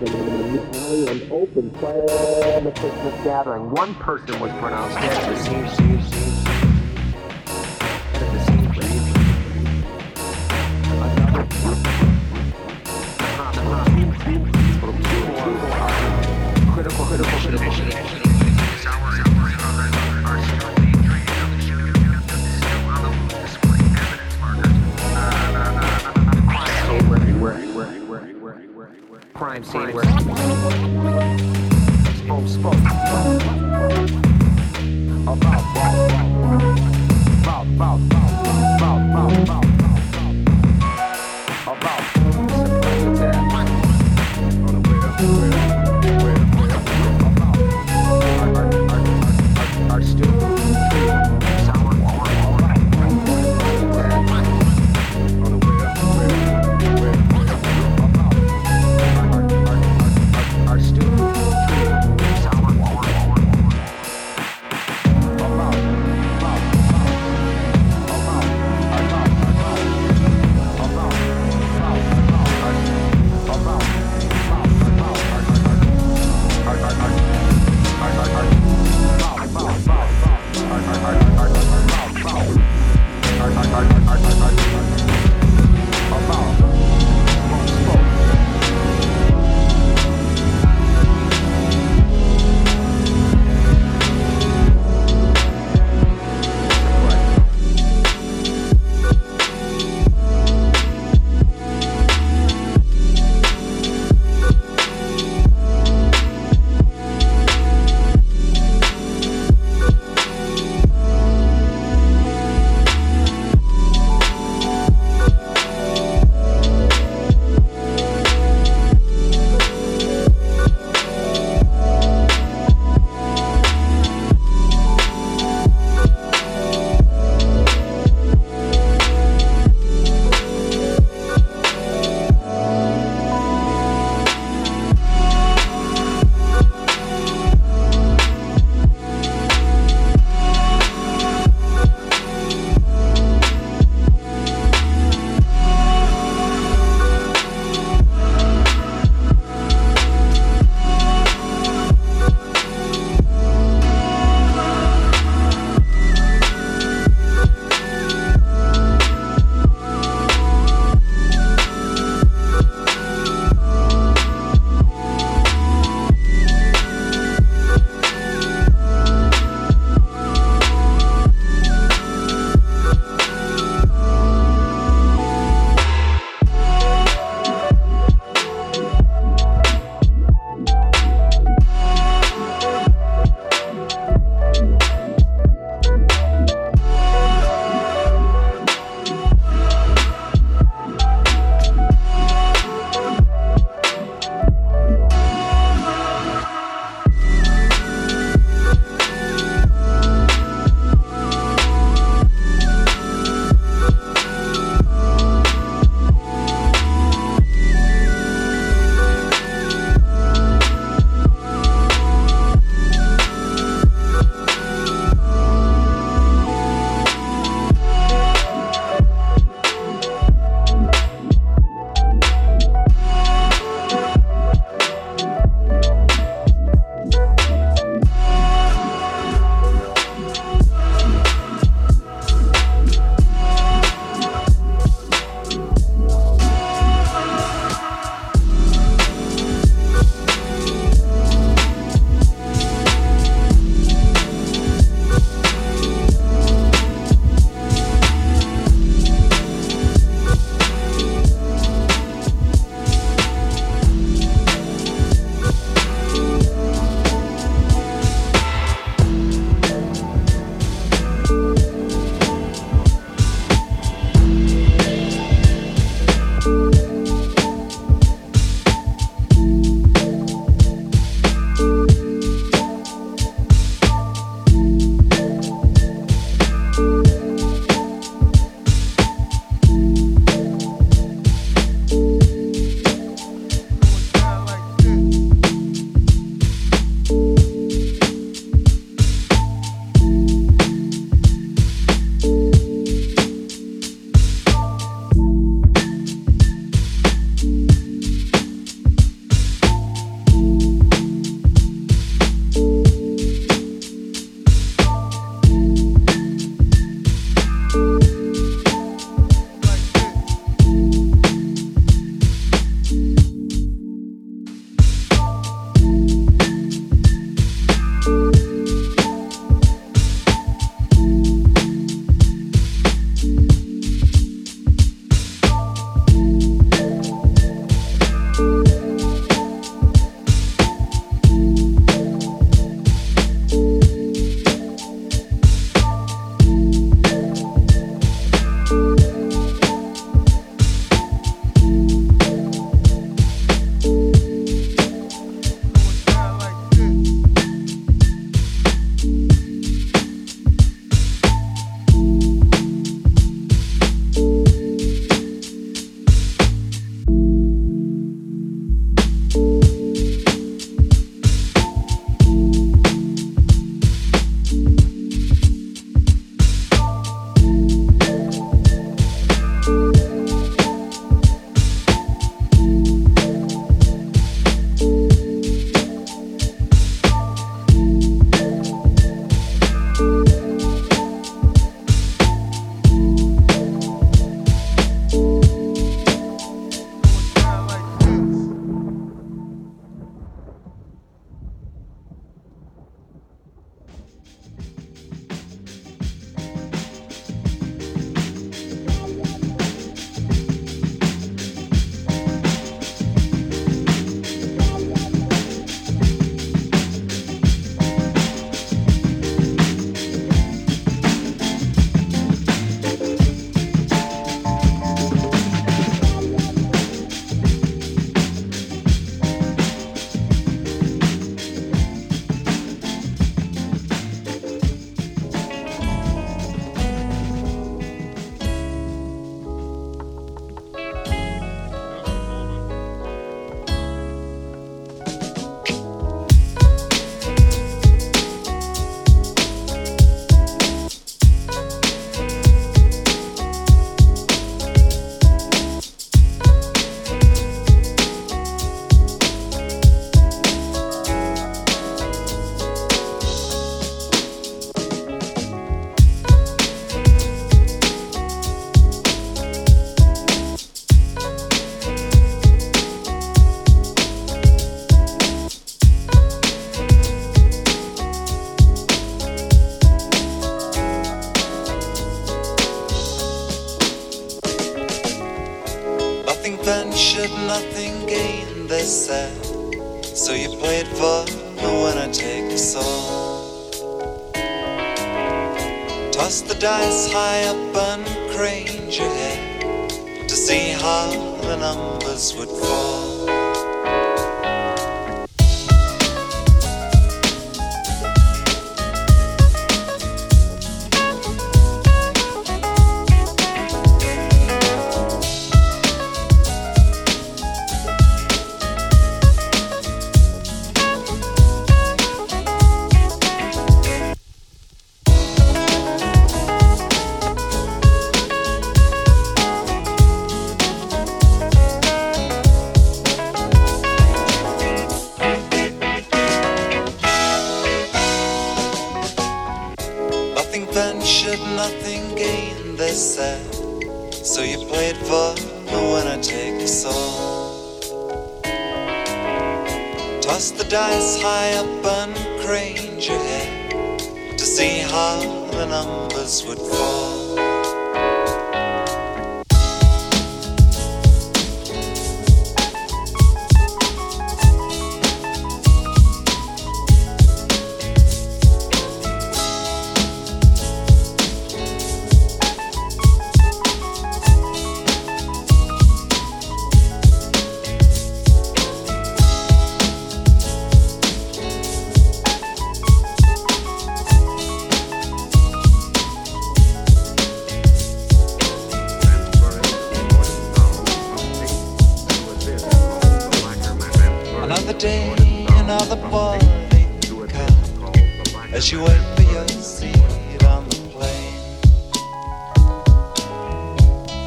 gathering an open plan. The Christmas gathering. One person was pronounced dead.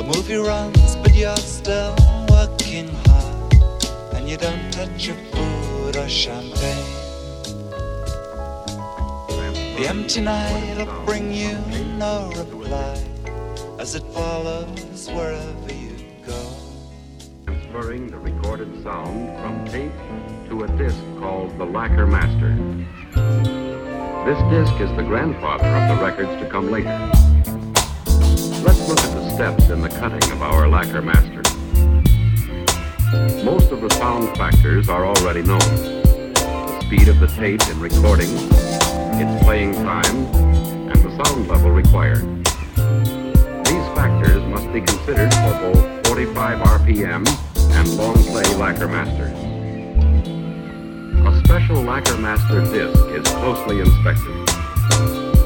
The movie runs, but you're still working hard, and you don't touch your food or champagne. The empty night will bring you no reply as it follows wherever you go. Transferring the recorded sound from tape to a disc called the Lacquer Master. This disc is the grandfather of the records to come later steps in the cutting of our lacquer master. Most of the sound factors are already known. The speed of the tape in recording, its playing time, and the sound level required. These factors must be considered for both 45 RPM and long play lacquer masters. A special lacquer master disc is closely inspected.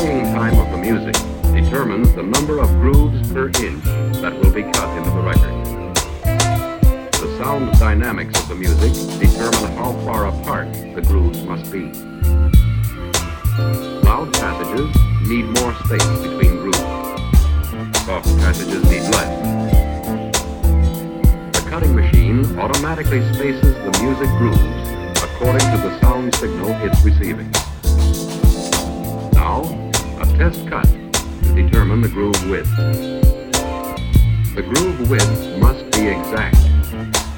The playing time of the music determines the number of grooves per inch that will be cut into the record. The sound dynamics of the music determine how far apart the grooves must be. Loud passages need more space between grooves. Soft passages need less. The cutting machine automatically spaces the music grooves according to the sound signal it's receiving. Test cut to determine the groove width. The groove width must be exact,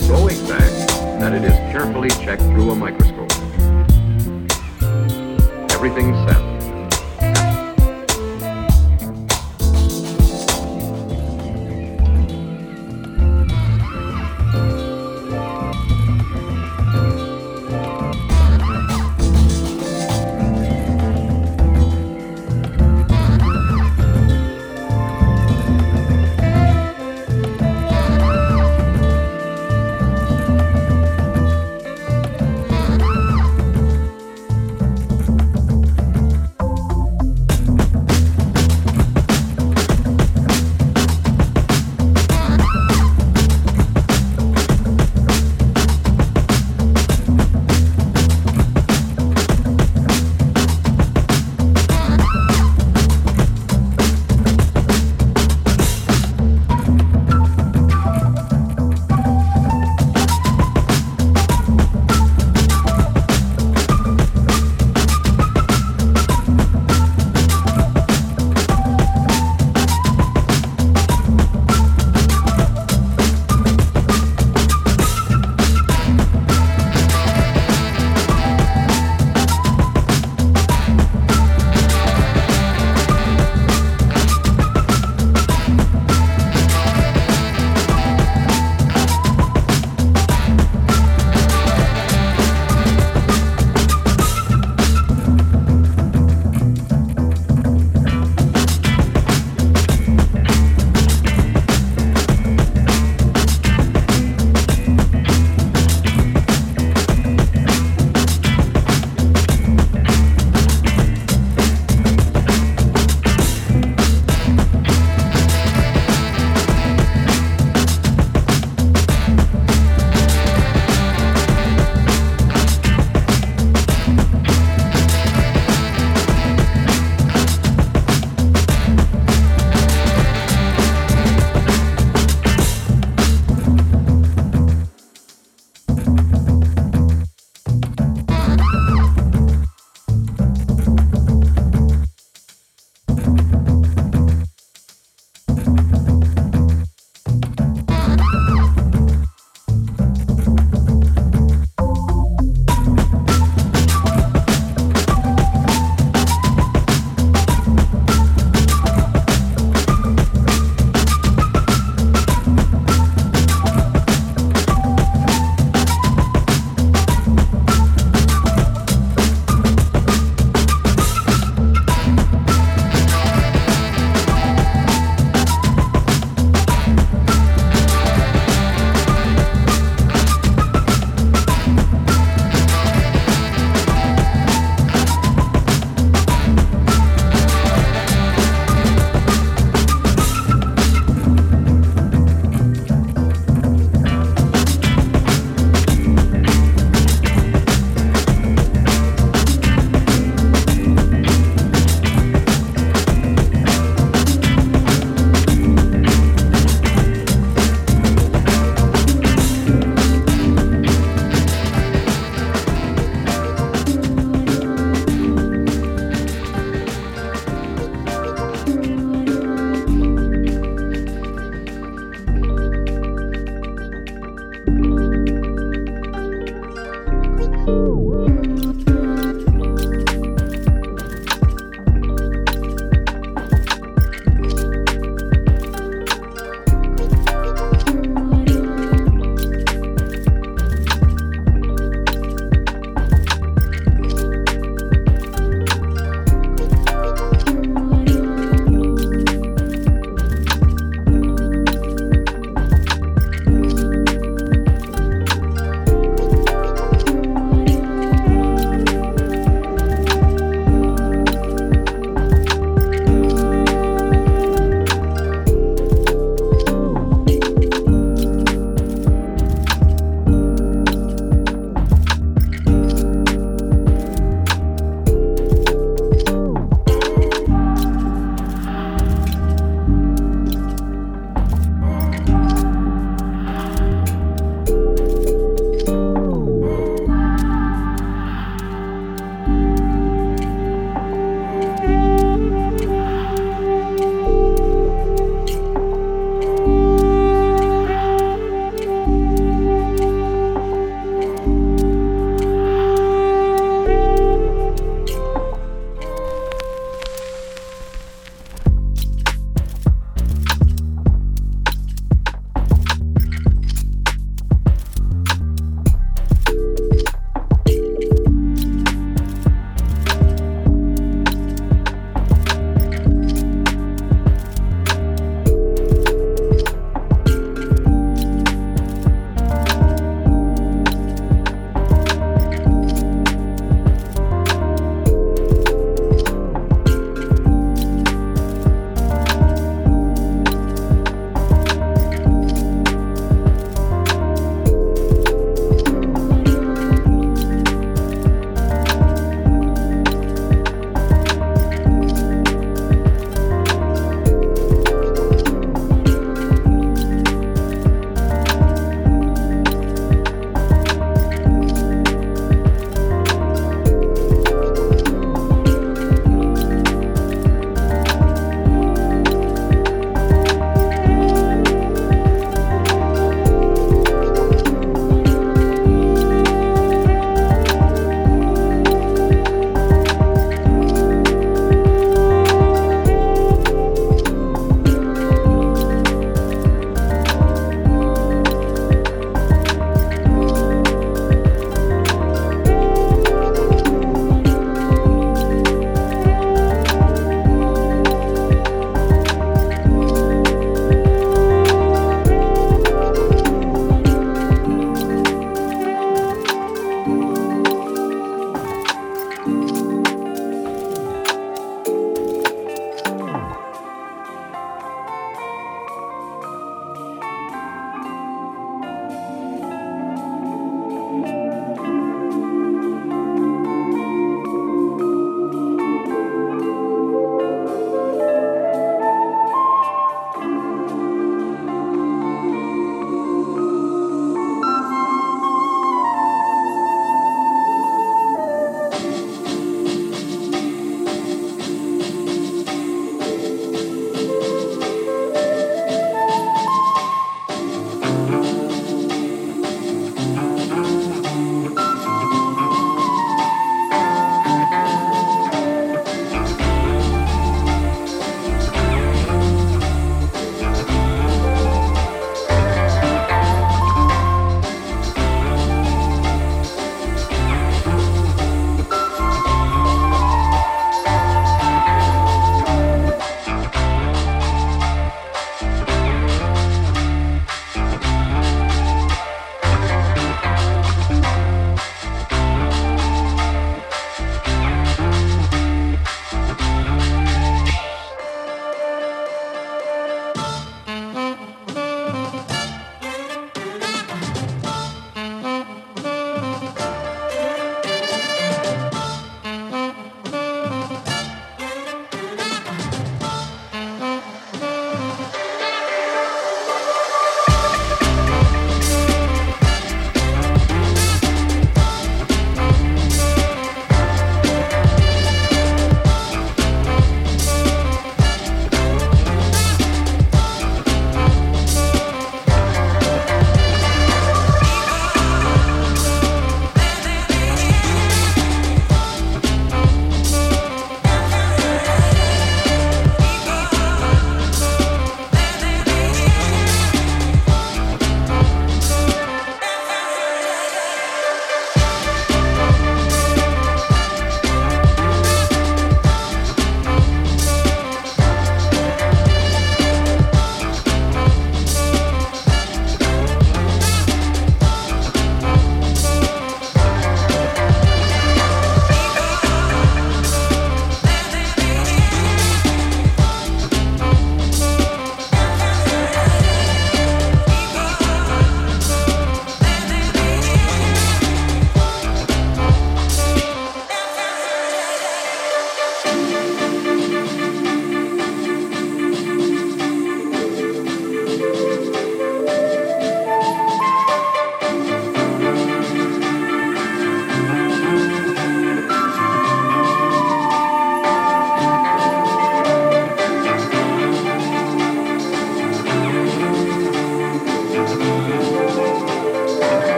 so exact that it is carefully checked through a microscope. Everything's set.